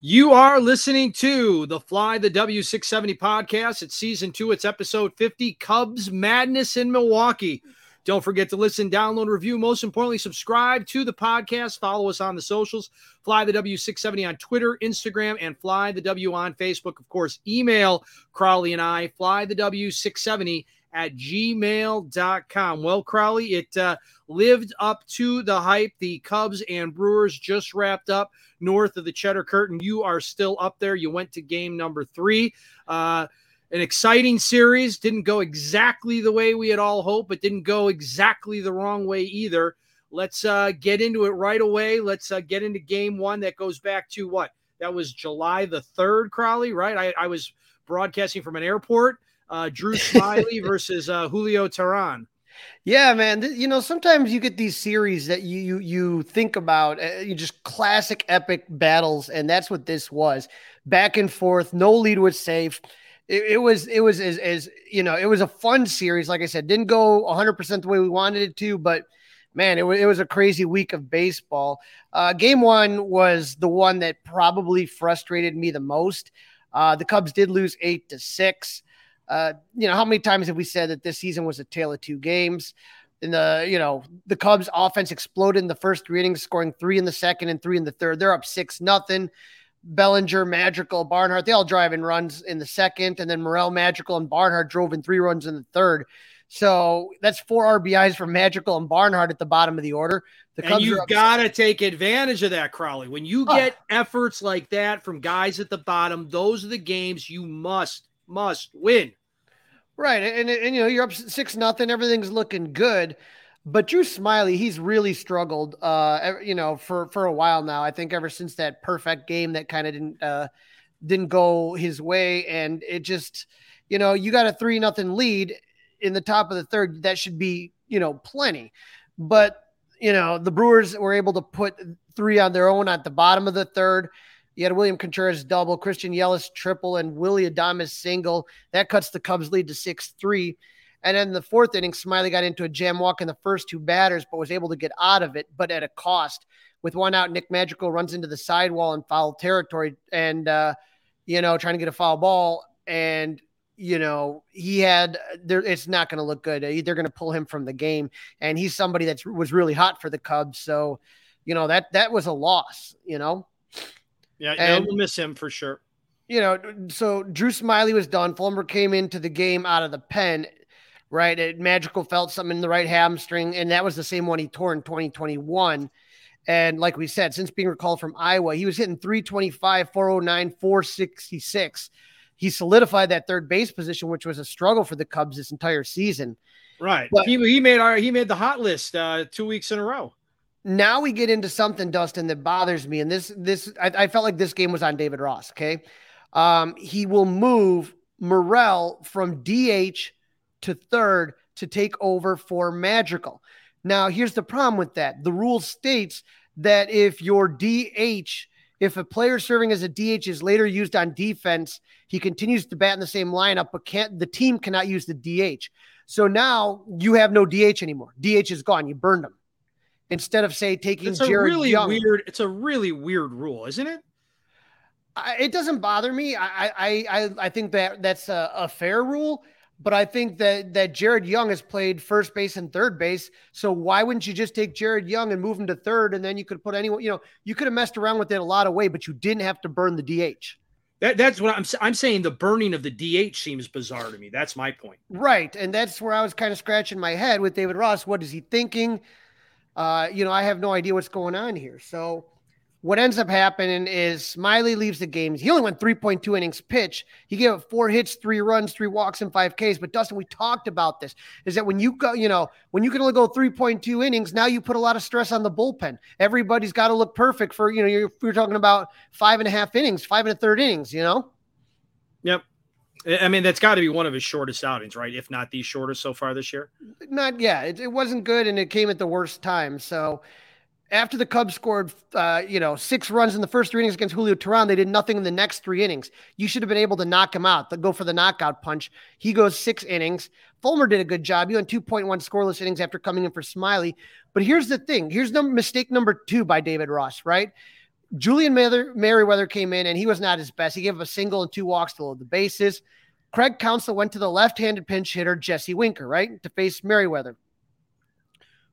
You are listening to the Fly the W670 podcast. It's season two, it's episode 50 Cubs Madness in Milwaukee. Don't forget to listen, download, review. Most importantly, subscribe to the podcast. Follow us on the socials. Fly the W670 on Twitter, Instagram, and Fly the W on Facebook. Of course, email Crawly and I, Fly the W670 at gmail.com. Well, Crawly, it uh, lived up to the hype. The Cubs and Brewers just wrapped up north of the Cheddar Curtain. You are still up there. You went to game number three. Uh, an exciting series. Didn't go exactly the way we had all hoped, but didn't go exactly the wrong way either. Let's uh, get into it right away. Let's uh, get into game one that goes back to what? That was July the 3rd, Crawly, right? I, I was broadcasting from an airport. Uh, Drew Smyly versus uh, Julio Teheran. Yeah, man. You know, sometimes you get these series that you you, you think about, uh, you just classic epic battles, and that's what this was. Back and forth, no lead was safe. It, it was it was as, as you know, it was a fun series. Like I said, didn't go 100 percent the way we wanted it to, but man, it was it was a crazy week of baseball. Uh, game one was the one that probably frustrated me the most. Uh, the Cubs did lose eight to six. Uh, you know, how many times have we said that this season was a tale of two games? In the, you know, the Cubs offense exploded in the first three innings, scoring three in the second and three in the third. They're up six nothing. Bellinger, Madrigal, Barnhart, they all drive in runs in the second, and then Morel, Madrigal, and Barnhart drove in three runs in the third. So that's four RBIs for Madrigal and Barnhart at the bottom of the order. The Cubs and you've got to take advantage of that, Crawly. When you get oh. efforts like that from guys at the bottom, those are the games you must, must win. Right, and, and, you know you're up six nothing. Everything's looking good, but Drew Smyly, he's really struggled. Uh, you know, for for a while now. I think ever since that perfect game that kind of didn't uh didn't go his way, and it just, you know, you got a three nothing lead in the top of the third. That should be you know plenty, but you know the Brewers were able to put three on their own at the bottom of the third. You had William Contreras double, Christian Yelich triple, and Willie Adames single. That cuts the Cubs lead to 6 3. And then the fourth inning, Smyly got into a jam walk in the first two batters, but was able to get out of it, but at a cost. With one out, Nick Madrigal runs into the sidewall in foul territory and, uh, you know, trying to get a foul ball. And, you know, he had there, it's not going to look good. They're going to pull him from the game. And he's somebody that was really hot for the Cubs. So, you know, that, that was a loss, you know? Yeah, and, we'll miss him for sure. You know, so Drew Smyly was done. Fulmer came into the game out of the pen, right? It, Madrigal felt something in the right hamstring, and that was the same one he tore in 2021. And like we said, since being recalled from Iowa, he was hitting 325, 409, 466. He solidified that third base position, which was a struggle for the Cubs this entire season. Right. But, he, he made our he made the hot list uh, two weeks in a row now we get into something, Dustin, that bothers me. And this, this, I, I felt like this game was on David Ross. Okay. Um, he will move Morel from DH to third to take over for Madrigal. Now, here's the problem with that. The rule states that if your DH, if a player serving as a DH is later used on defense, he continues to bat in the same lineup, but can't the team cannot use the DH. So now you have no DH anymore. DH is gone. You burned him instead of say taking it's Jared really Young. Weird, it's a really weird rule, isn't it? I, it doesn't bother me. I I I, I think that that's a, a, fair rule, but I think that that Jared Young has played first base and third base. So why wouldn't you just take Jared Young and move him to third, and then you could put anyone? You know, you could have messed around with it a lot of way, but you didn't have to burn the DH. That, that's what I'm I'm saying. The burning of the DH seems bizarre to me. That's my point. Right, and that's where I was kind of scratching my head with David Ross. What is he thinking? Uh, you know, I have no idea what's going on here. So what ends up happening is Smyly leaves the game. He only went 3.2 innings pitch. He gave up four hits, three runs, three walks, and five Ks. But Dustin, we talked about this. Is that when you go, you know, when you can only go 3.2 innings, now you put a lot of stress on the bullpen. Everybody's got to look perfect for, you know, you're, you're talking about five and a half innings, five and a third innings, you know? I mean, that's got to be one of his shortest outings, right? If not the shortest so far this year. Not yeah, it, it wasn't good, and it came at the worst time. So after the Cubs scored, uh, you know, six runs in the first three innings against Julio Teheran, they did nothing in the next three innings. You should have been able to knock him out, go for the knockout punch. He goes six innings. Fulmer did a good job. He went 2.1 scoreless innings after coming in for Smyly. But here's the thing. Here's the mistake number two by David Ross, right? Julian Merryweather came in and he was not his best. He gave up a single and two walks to load the bases. Craig Counsell went to the left-handed pinch hitter Jesse Winker, right, to face Merryweather.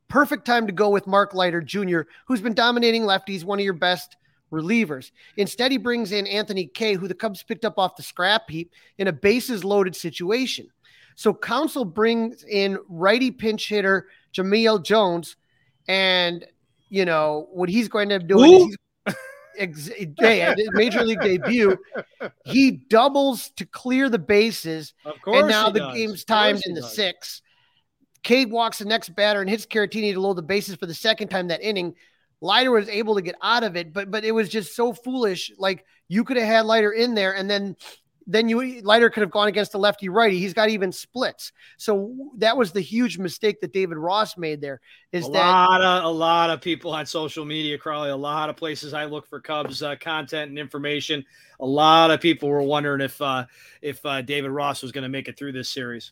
Perfect time to go with Mark Leiter Jr., who's been dominating lefties, one of your best relievers. Instead, he brings in Anthony Kay, who the Cubs picked up off the scrap heap in a bases loaded situation. So Counsell brings in righty pinch hitter Jamil Jones, and you know what he's going to do is ex- uh, major league debut. He doubles to clear the bases, and now the does. game's timed in the does. six. Cade walks the next batter and hits Caratini to load the bases for the second time that inning. Leiter was able to get out of it, but but it was just so foolish. Like you could have had Leiter in there, and then then you Leiter could have gone against the lefty righty. He's got even splits. So that was the huge mistake that David Ross made there. Is a that lot of a lot of people on social media, Crawly, a lot of places I look for Cubs uh, content and information. A lot of people were wondering if uh, if uh, David Ross was going to make it through this series.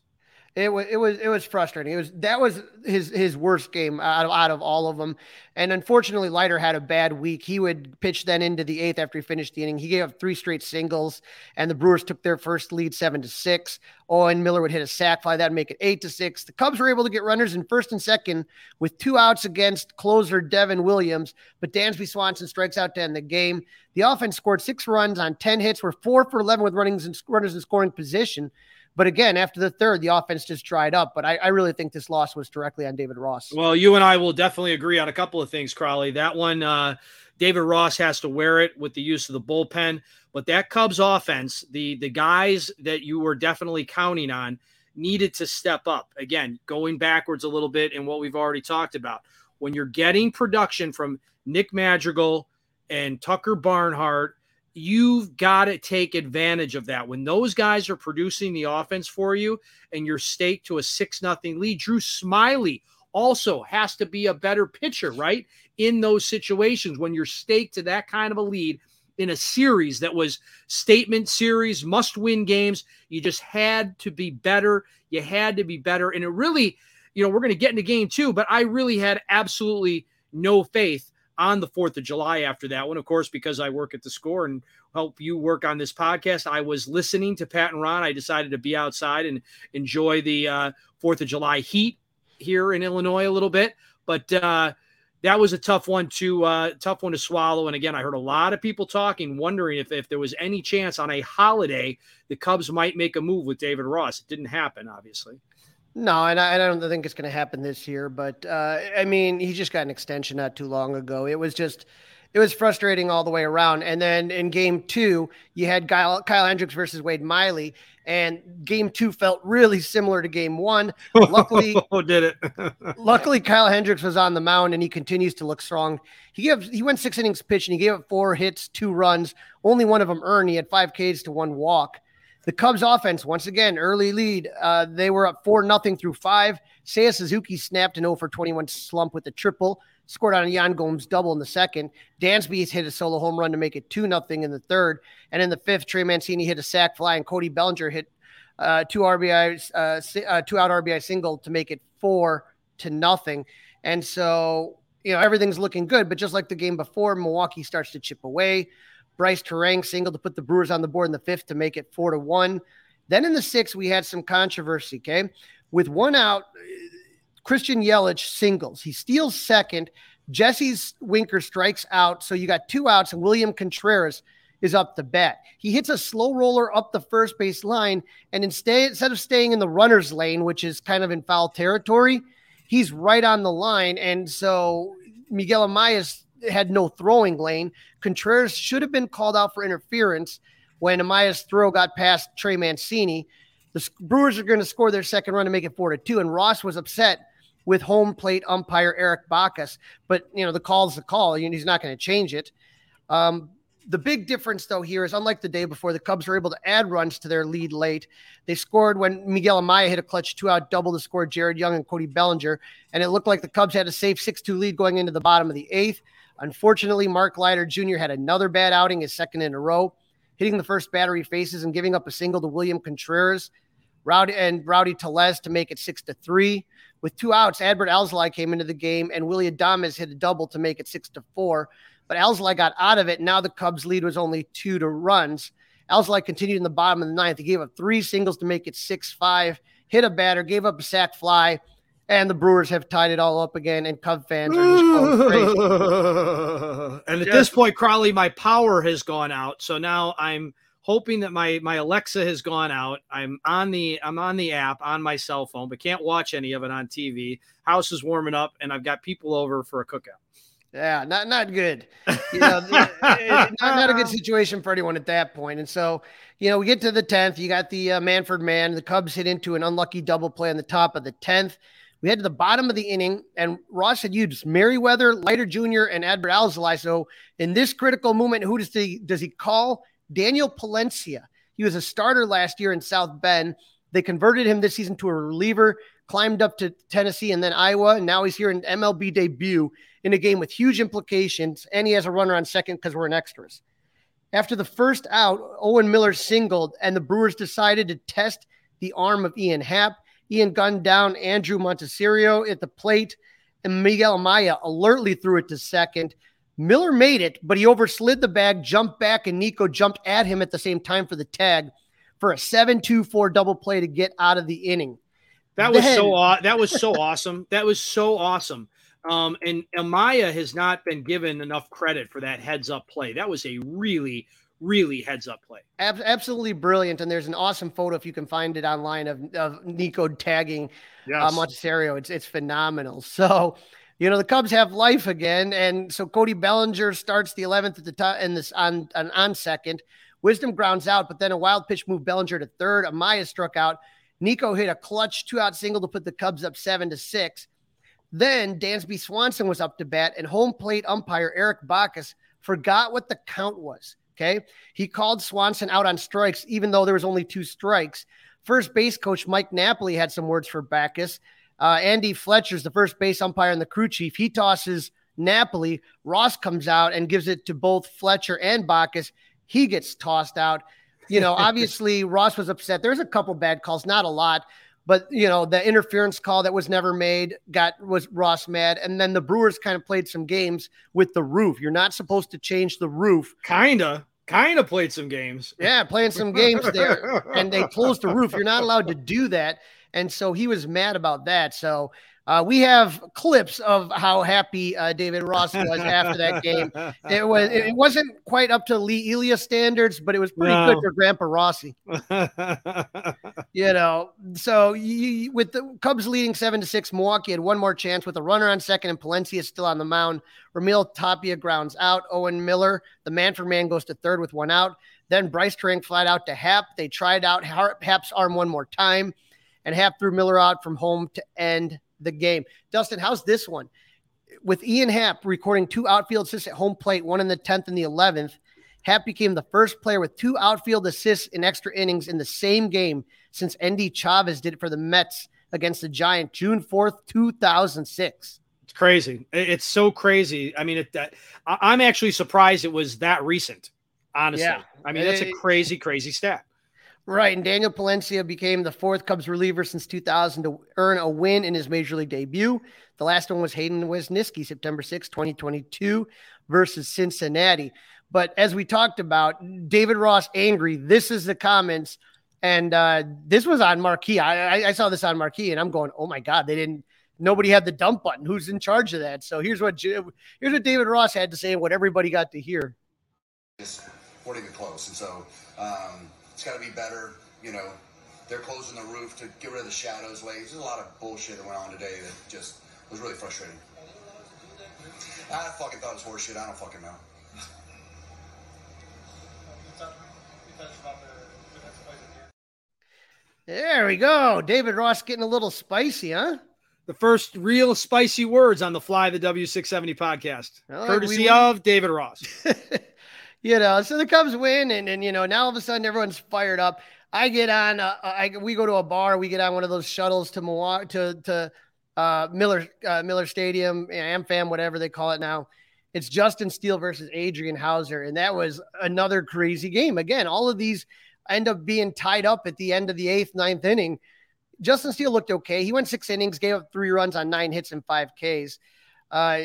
It was it was it was frustrating. It was that was his his worst game out of out of all of them. And unfortunately, Leiter had a bad week. He would pitch then into the eighth after he finished the inning. He gave up three straight singles, and the Brewers took their first lead seven to six. Owen Miller would hit a sac fly that'd make it eight to six. The Cubs were able to get runners in first and second with two outs against closer Devin Williams, but Dansby Swanson strikes out to end the game. The offense scored six runs on ten hits. Were four for eleven with runnings and runners in scoring position. But again, after the third, the offense just dried up. But I, I, really think this loss was directly on David Ross. Well, you and I will definitely agree on a couple of things, Crawly. That one, uh, David Ross has to wear it with the use of the bullpen. But that Cubs offense, the the guys that you were definitely counting on, needed to step up. Again, going backwards a little bit in what we've already talked about. When you're getting production from Nick Madrigal and Tucker Barnhart you've got to take advantage of that. When those guys are producing the offense for you and you're staked to a six nothing lead, Drew Smyly also has to be a better pitcher, right? In those situations when you're staked to that kind of a lead in a series that was statement series, must win games, you just had to be better. You had to be better. And it really, you know, we're going to get into game two, but I really had absolutely no faith on the 4th of July after that one. Of course, because I work at the score and help you work on this podcast, I was listening to Pat and Ron. I decided to be outside and enjoy the uh, 4th of July heat here in Illinois a little bit. But uh, that was a tough one to uh, tough one to swallow. And again, I heard a lot of people talking, wondering if, if there was any chance on a holiday the Cubs might make a move with David Ross. It didn't happen, obviously. No, and I, I don't think it's going to happen this year. But uh, I mean, he just got an extension not too long ago. It was just, it was frustrating all the way around. And then in game two, you had Kyle, Kyle Hendricks versus Wade Miley, and game two felt really similar to game one. Luckily, oh, did it? luckily, Kyle Hendricks was on the mound, and he continues to look strong. He gave he went six innings pitch, and he gave up four hits, two runs, only one of them earned. He had five Ks to one walk. The Cubs offense, once again, early lead. Uh, they were up 4 nothing through five. Seiya Suzuki snapped an 0 for 21 slump with a triple, scored on a Yan Gomes double in the second. Dansby hit a solo home run to make it 2 nothing in the third. And in the fifth, Trey Mancini hit a sac fly, and Cody Bellinger hit uh, two RBI, uh, uh, two out RBI single to make it 4 to nothing. And so, you know, everything's looking good. But just like the game before, Milwaukee starts to chip away. Brice Turang single to put the Brewers on the board in the fifth to make it four to one. Then in the sixth, we had some controversy. Okay. With one out, Christian Yelich singles. He steals second. Jesse's Winker strikes out. So you got two outs, and William Contreras is up to bat. He hits a slow roller up the first base line, and instead, instead of staying in the runner's lane, which is kind of in foul territory, he's right on the line. And so Miguel Amaya had no throwing lane. Contreras should have been called out for interference when Amaya's throw got past Trey Mancini. The Brewers are going to score their second run to make it four to two, and Ross was upset with home plate umpire Erich Bacchus. But you know the call's the call. He's not going to change it. Um, the big difference, though, here is unlike the day before, the Cubs were able to add runs to their lead late. They scored when Miguel Amaya hit a clutch two out double to score Jared Young and Cody Bellinger. And it looked like the Cubs had a safe 6 2 lead going into the bottom of the eighth. Unfortunately, Mark Leiter Jr. had another bad outing, his second in a row, hitting the first battery faces and giving up a single to William Contreras. Rowdy and Rowdy Tellez to make it six to three. With two outs, Adbert Alzolay came into the game, and Willy Adames hit a double to make it six to four. but Alzolay got out of it. Now the Cubs lead was only two to runs. Alzolay continued in the bottom of the ninth. He gave up three singles to make it 6 5, hit a batter, gave up a sac fly, and the Brewers have tied it all up again. And Cub fans are just going crazy. and at this point, Crawly, my power has gone out. So now I'm hoping that my my Alexa has gone out. I'm on the I'm on the app on my cell phone, but can't watch any of it on TV. House is warming up, and I've got people over for a cookout. Yeah, not not good. You know, not, not a good situation for anyone at that point. And so, you know, we get to the tenth. You got the uh, Manfred man. The Cubs hit into an unlucky double play on the top of the tenth. We head to the bottom of the inning, and Ross had used Merryweather, Leiter Jr., and Adbert Alzolay. So, in this critical moment, who does he does he call? Daniel Palencia. He was a starter last year in South Bend. They converted him this season to a reliever, climbed up to Tennessee and then Iowa, and now he's here in MLB debut in a game with huge implications. And he has a runner on second because we're in extras. After the first out, Owen Miller singled, and the Brewers decided to test the arm of Ian Happ. Ian gunned down Andruw Monasterio at the plate, and Miguel Amaya alertly threw it to second. Miller made it, but he overslid the bag, jumped back, and Nico jumped at him at the same time for the tag for a 7-2-4 double play to get out of the inning. That was then, so that was so awesome. That was so awesome. Um, and Amaya has not been given enough credit for that heads up play. That was a really, really heads up play. Ab- absolutely brilliant. And there's an awesome photo if you can find it online of, of Nico tagging yes. uh, Monasterio. It's it's phenomenal. So you know the Cubs have life again, and so Cody Bellinger starts the 11th at the top and this on, on on second. Wisdom grounds out, but then a wild pitch moved Bellinger to third. Amaya struck out. Nico hit a clutch two out single to put the Cubs up seven to six. Then Dansby Swanson was up to bat, and home plate umpire Erich Bacchus forgot what the count was. Okay. He called Swanson out on strikes, even though there was only two strikes. First base coach Mike Napoli had some words for Bacchus. Uh, Andy Fletcher's the first base umpire and the crew chief. He tosses Napoli. Ross comes out and gives it to both Fletcher and Bacchus. He gets tossed out. You know, obviously Ross was upset. There's a couple bad calls, not a lot, but you know, the interference call that was never made got was Ross mad. And then the Brewers kind of played some games with the roof. You're not supposed to change the roof. Kinda. Kind of played some games. Yeah, playing some games there. and they closed the roof. You're not allowed to do that. And so he was mad about that. So uh, we have clips of how happy uh, David Ross was after that game. It was it wasn't quite up to Lee Elia standards, but it was pretty no. good for Grandpa Rossi. you know, so you, with the Cubs leading seven to six, Milwaukee had one more chance with a runner on second, and Palencia is still on the mound. Raimel Tapia grounds out. Owen Miller, the man for man, goes to third with one out. Then Brice Turang flat out to Happ. They tried out Happ's arm one more time and Happ threw Miller out from home to end the game. Dustin, how's this one? With Ian Happ recording two outfield assists at home plate, one in the 10th and the 11th, Happ became the first player with two outfield assists in extra innings in the same game since Endy Chavez did it for the Mets against the Giant June 4th, 2006. It's crazy. It's so crazy. I mean, it, uh, I'm actually surprised it was that recent, honestly. Yeah. I mean, that's a crazy, crazy stat. Right. And Daniel Palencia became the fourth Cubs reliever since 2000 to earn a win in his major league debut. The last one was Hayden Wesneski, September 6, 2022, versus Cincinnati. But as we talked about, David Ross angry. This is the comments. And uh, this was on Marquee. I, I, saw this on Marquee, and I'm going, oh my God, they didn't. Nobody had the dump button. Who's in charge of that? So here's what here's what David Ross had to say, and what everybody got to hear. It's not even close, and so um, it's got to be better. You know, they're closing the roof to get rid of the shadows late. There's a lot of bullshit that went on today that just was really frustrating. I fucking thought it was horseshit. I don't fucking know. There we go. David Ross getting a little spicy, huh? The first real spicy words on the Fly the W670 podcast, well, courtesy we, of David Ross. you know, so the Cubs win, and and you know now all of a sudden everyone's fired up. I get on, uh, I we go to a bar, we get on one of those shuttles to Milwaukee to to uh, Miller uh, Miller Stadium, AmFam, whatever they call it now. It's Justin Steele versus Adrian Houser, and that was another crazy game. Again, all of these end up being tied up at the end of the eighth, ninth inning. Justin Steele looked okay. He went six innings, gave up three runs on nine hits and five Ks. Uh,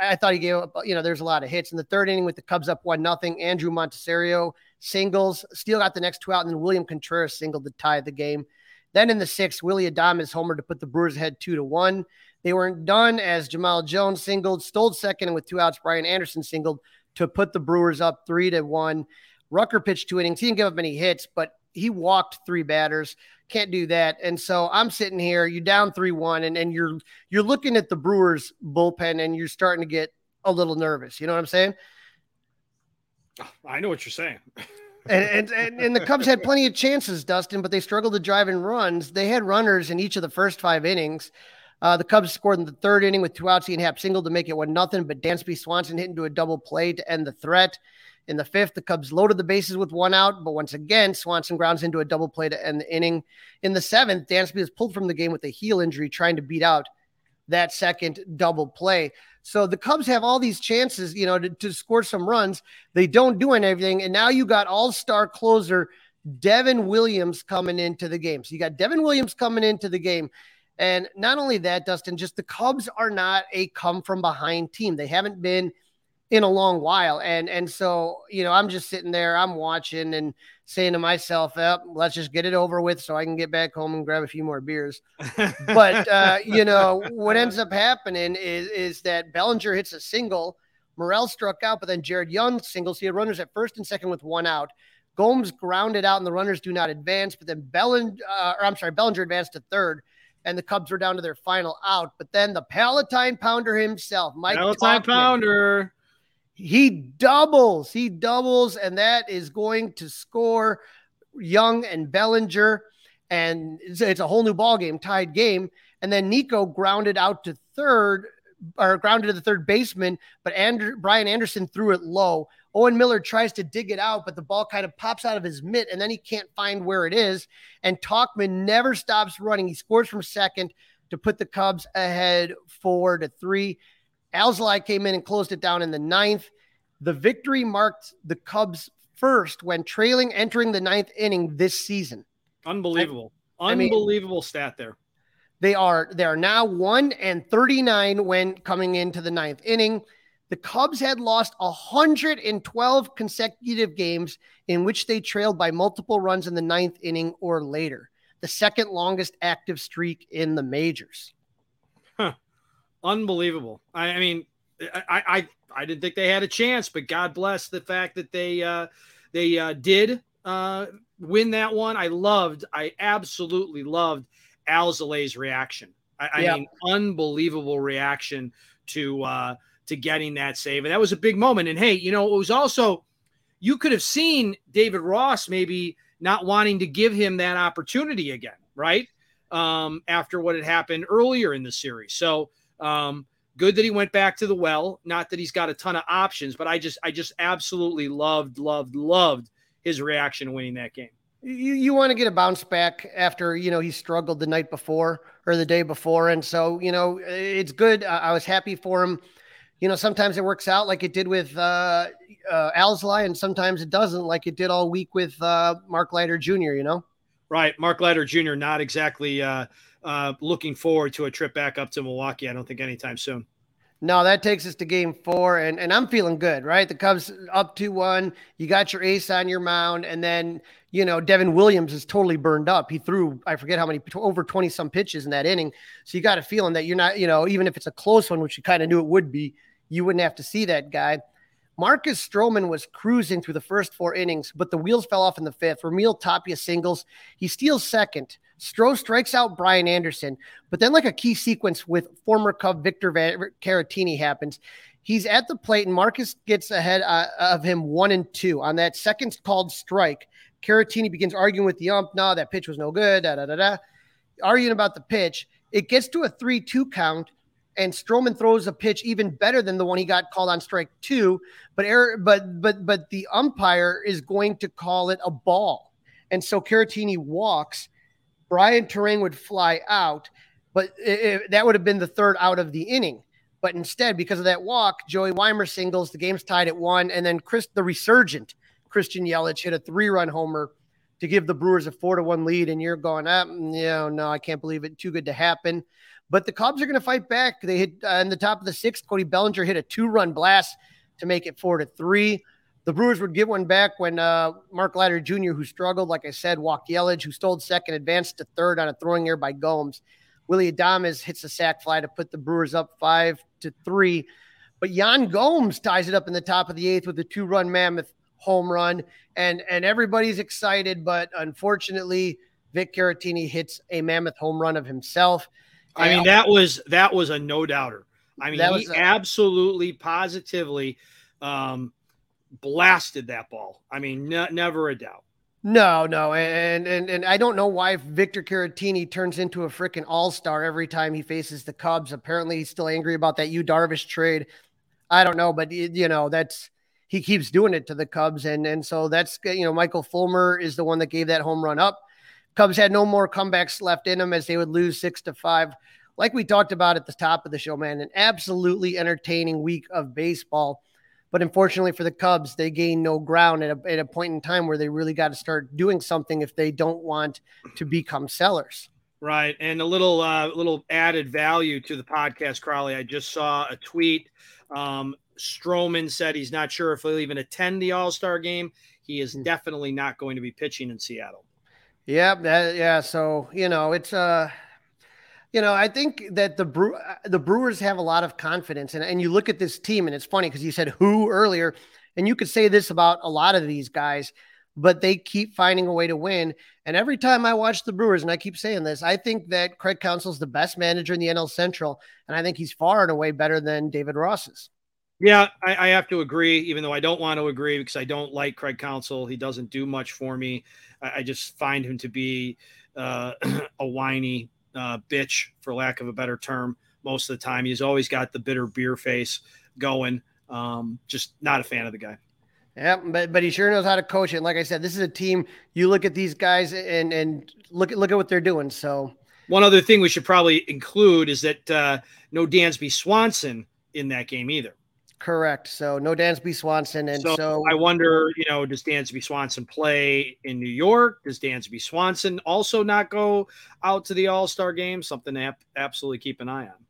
I thought he gave up, you know, there's a lot of hits in the third inning with the Cubs up one nothing. Andruw Monasterio singles, Steele got the next two out, and then William Contreras singled to tie the game. Then in the sixth, Willie Adames homer to put the Brewers ahead two to one. They weren't done as Jamal Jones singled, stole second, and with two outs, Brian Anderson singled to put the Brewers up three to one. Rucker pitched two innings. He didn't give up any hits, but he walked three batters. Can't do that. And so I'm sitting here, You're down three one, and, and you're you're looking at the Brewers bullpen and you're starting to get a little nervous. You know what I'm saying? I know what you're saying. and, and, and and the Cubs had plenty of chances, Dustin, but they struggled to drive in runs. They had runners in each of the first five innings. Uh, the Cubs scored in the third inning with two outs. Ian Happ single to make it one nothing, but Dansby Swanson hit into a double play to end the threat. In the fifth, the Cubs loaded the bases with one out, but once again, Swanson grounds into a double play to end the inning. In the seventh, Dansby was pulled from the game with a heel injury, trying to beat out that second double play. So the Cubs have all these chances, you know, to, to score some runs. They don't do anything, and now you got all-star closer Devin Williams coming into the game. So you got Devin Williams coming into the game. And not only that, Dustin, just the Cubs are not a come from behind team. They haven't been – in a long while. And and so, you know, I'm just sitting there, I'm watching and saying to myself, oh, let's just get it over with so I can get back home and grab a few more beers. but uh, you know, what ends up happening is is that Bellinger hits a single, Morel struck out, but then Jared Young singles. He had runners at first and second with one out. Gomes grounded out and the runners do not advance, but then Bellinger, uh, or I'm sorry, Bellinger advanced to third and the Cubs were down to their final out. But then the Palatine Pounder himself, Mike Palatine Pounder, he doubles, he doubles, and that is going to score Young and Bellinger. And it's, it's a whole new ball game, tied game. And then Nico grounded out to third or grounded to the third baseman, but Andrew, Brian Anderson threw it low. Owen Miller tries to dig it out, but the ball kind of pops out of his mitt and then he can't find where it is. And Tauchman never stops running. He scores from second to put the Cubs ahead four to three. Alzolay came in and closed it down in the ninth. The victory marked the Cubs first when trailing entering the ninth inning this season. Unbelievable. I, Unbelievable I mean, stat there. They are they are now 1 and 39 when coming into the ninth inning. The Cubs had lost 112 consecutive games in which they trailed by multiple runs in the ninth inning or later, the second longest active streak in the majors. Unbelievable. I, I mean, I, I I didn't think they had a chance, but God bless the fact that they uh, they uh, did uh, win that one. I loved, I absolutely loved Alzolay's reaction. I, I mean, unbelievable reaction to uh, to getting that save, and that was a big moment. And hey, you know, it was also you could have seen David Ross maybe not wanting to give him that opportunity again, right? Um, after what had happened earlier in the series, so um, good that he went back to the well. Not that he's got a ton of options, but I just I just absolutely loved, loved, loved his reaction winning that game. You you want to get a bounce back after you know he struggled the night before or the day before, and so you know it's good. I, I was happy for him. You know, sometimes it works out like it did with uh, uh, Alzolay, and sometimes it doesn't, like it did all week with uh, Mark Leiter Jr. You know, right? Mark Leiter Jr. Not exactly uh, uh, looking forward to a trip back up to Milwaukee. I don't think anytime soon. No, that takes us to game four, and, and I'm feeling good, right? The Cubs up 2 1. You got your ace on your mound, and then, you know, Devin Williams is totally burned up. He threw, I forget how many, over 20 some pitches in that inning. So you got a feeling that you're not, you know, even if it's a close one, which you kind of knew it would be, you wouldn't have to see that guy. Marcus Stroman was cruising through the first four innings, but the wheels fell off in the fifth. Raimel Tapia singles. He steals second. Stroh strikes out Brian Anderson, but then like a key sequence with former Cub Victor Caratini happens. He's at the plate and Marcus gets ahead uh, of him one and two on that second called strike. Caratini begins arguing with the ump. No, that pitch was no good. Da da da da. Arguing about the pitch. It gets to a three-two count, and Stroman throws a pitch even better than the one he got called on strike two. But air, but but but the umpire is going to call it a ball, and so Caratini walks Brian Turang would fly out, but it, it, that would have been the third out of the inning. But instead, because of that walk, Joey Wiemer singles. The game's tied at one, and then Chris, the resurgent Christian Yelich, hit a three-run homer to give the Brewers a four to one lead. And you're going, up, oh, no, no, I can't believe it. Too good to happen. But the Cubs are going to fight back. They hit uh, in the top of the sixth. Cody Bellinger hit a two-run blast to make it four to three. The Brewers would get one back when uh, Mark Leiter Jr., who struggled, like I said, walked Yelich, who stole second, advanced to third on a throwing error by Gomes. Willie Adames hits a sac fly to put the Brewers up five to three. But Yan Gomes ties it up in the top of the eighth with a two-run mammoth home run, and and everybody's excited. But unfortunately, Vic Caratini hits a mammoth home run of himself. I mean, that was that was a no doubter. I mean, That he was a- absolutely, positively um, blasted that ball. I mean, ne- never a doubt. No, no, and and and I don't know why Victor Caratini turns into a freaking all star every time he faces the Cubs. Apparently, he's still angry about that Yu Darvish trade. I don't know, but you know that's he keeps doing it to the Cubs, and and so that's you know Michael Fulmer is the one that gave that home run up. Cubs had no more comebacks left in them as they would lose six to five. Like we talked about at the top of the show, man, an absolutely entertaining week of baseball. But unfortunately for the Cubs, they gain no ground at a, at a point in time where they really got to start doing something if they don't want to become sellers. Right. And a little uh, little added value to the podcast, Crawly. I just saw a tweet. Um, Stroman said he's not sure if he'll even attend the All Star game. He is Hmm. definitely not going to be pitching in Seattle. Yeah, that, yeah. So you know, it's uh, you know, I think that the uh, the Brewers have a lot of confidence, and and you look at this team, and it's funny because you said who earlier, and you could say this about a lot of these guys, but they keep finding a way to win. And every time I watch the Brewers, and I keep saying this, I think that Craig Counsell's the best manager in the NL Central, and I think he's far and away better than David Ross is. Yeah, I, I have to agree, even though I don't want to agree because I don't like Craig Counsell. He doesn't do much for me. I, I just find him to be uh, a whiny uh, bitch, for lack of a better term, most of the time. He's always got the bitter beer face going. Um, just not a fan of the guy. Yeah, but but he sure knows how to coach it. And like I said, this is a team. You look at these guys and and look at look at what they're doing. So One other thing we should probably include is that uh, no Dansby Swanson in that game either. Correct. So no Dansby Swanson, and so, so, I wonder, you know, does Dansby Swanson play in New York? Does Dansby Swanson also not go out to the All Star game? Something to ap- absolutely keep an eye on.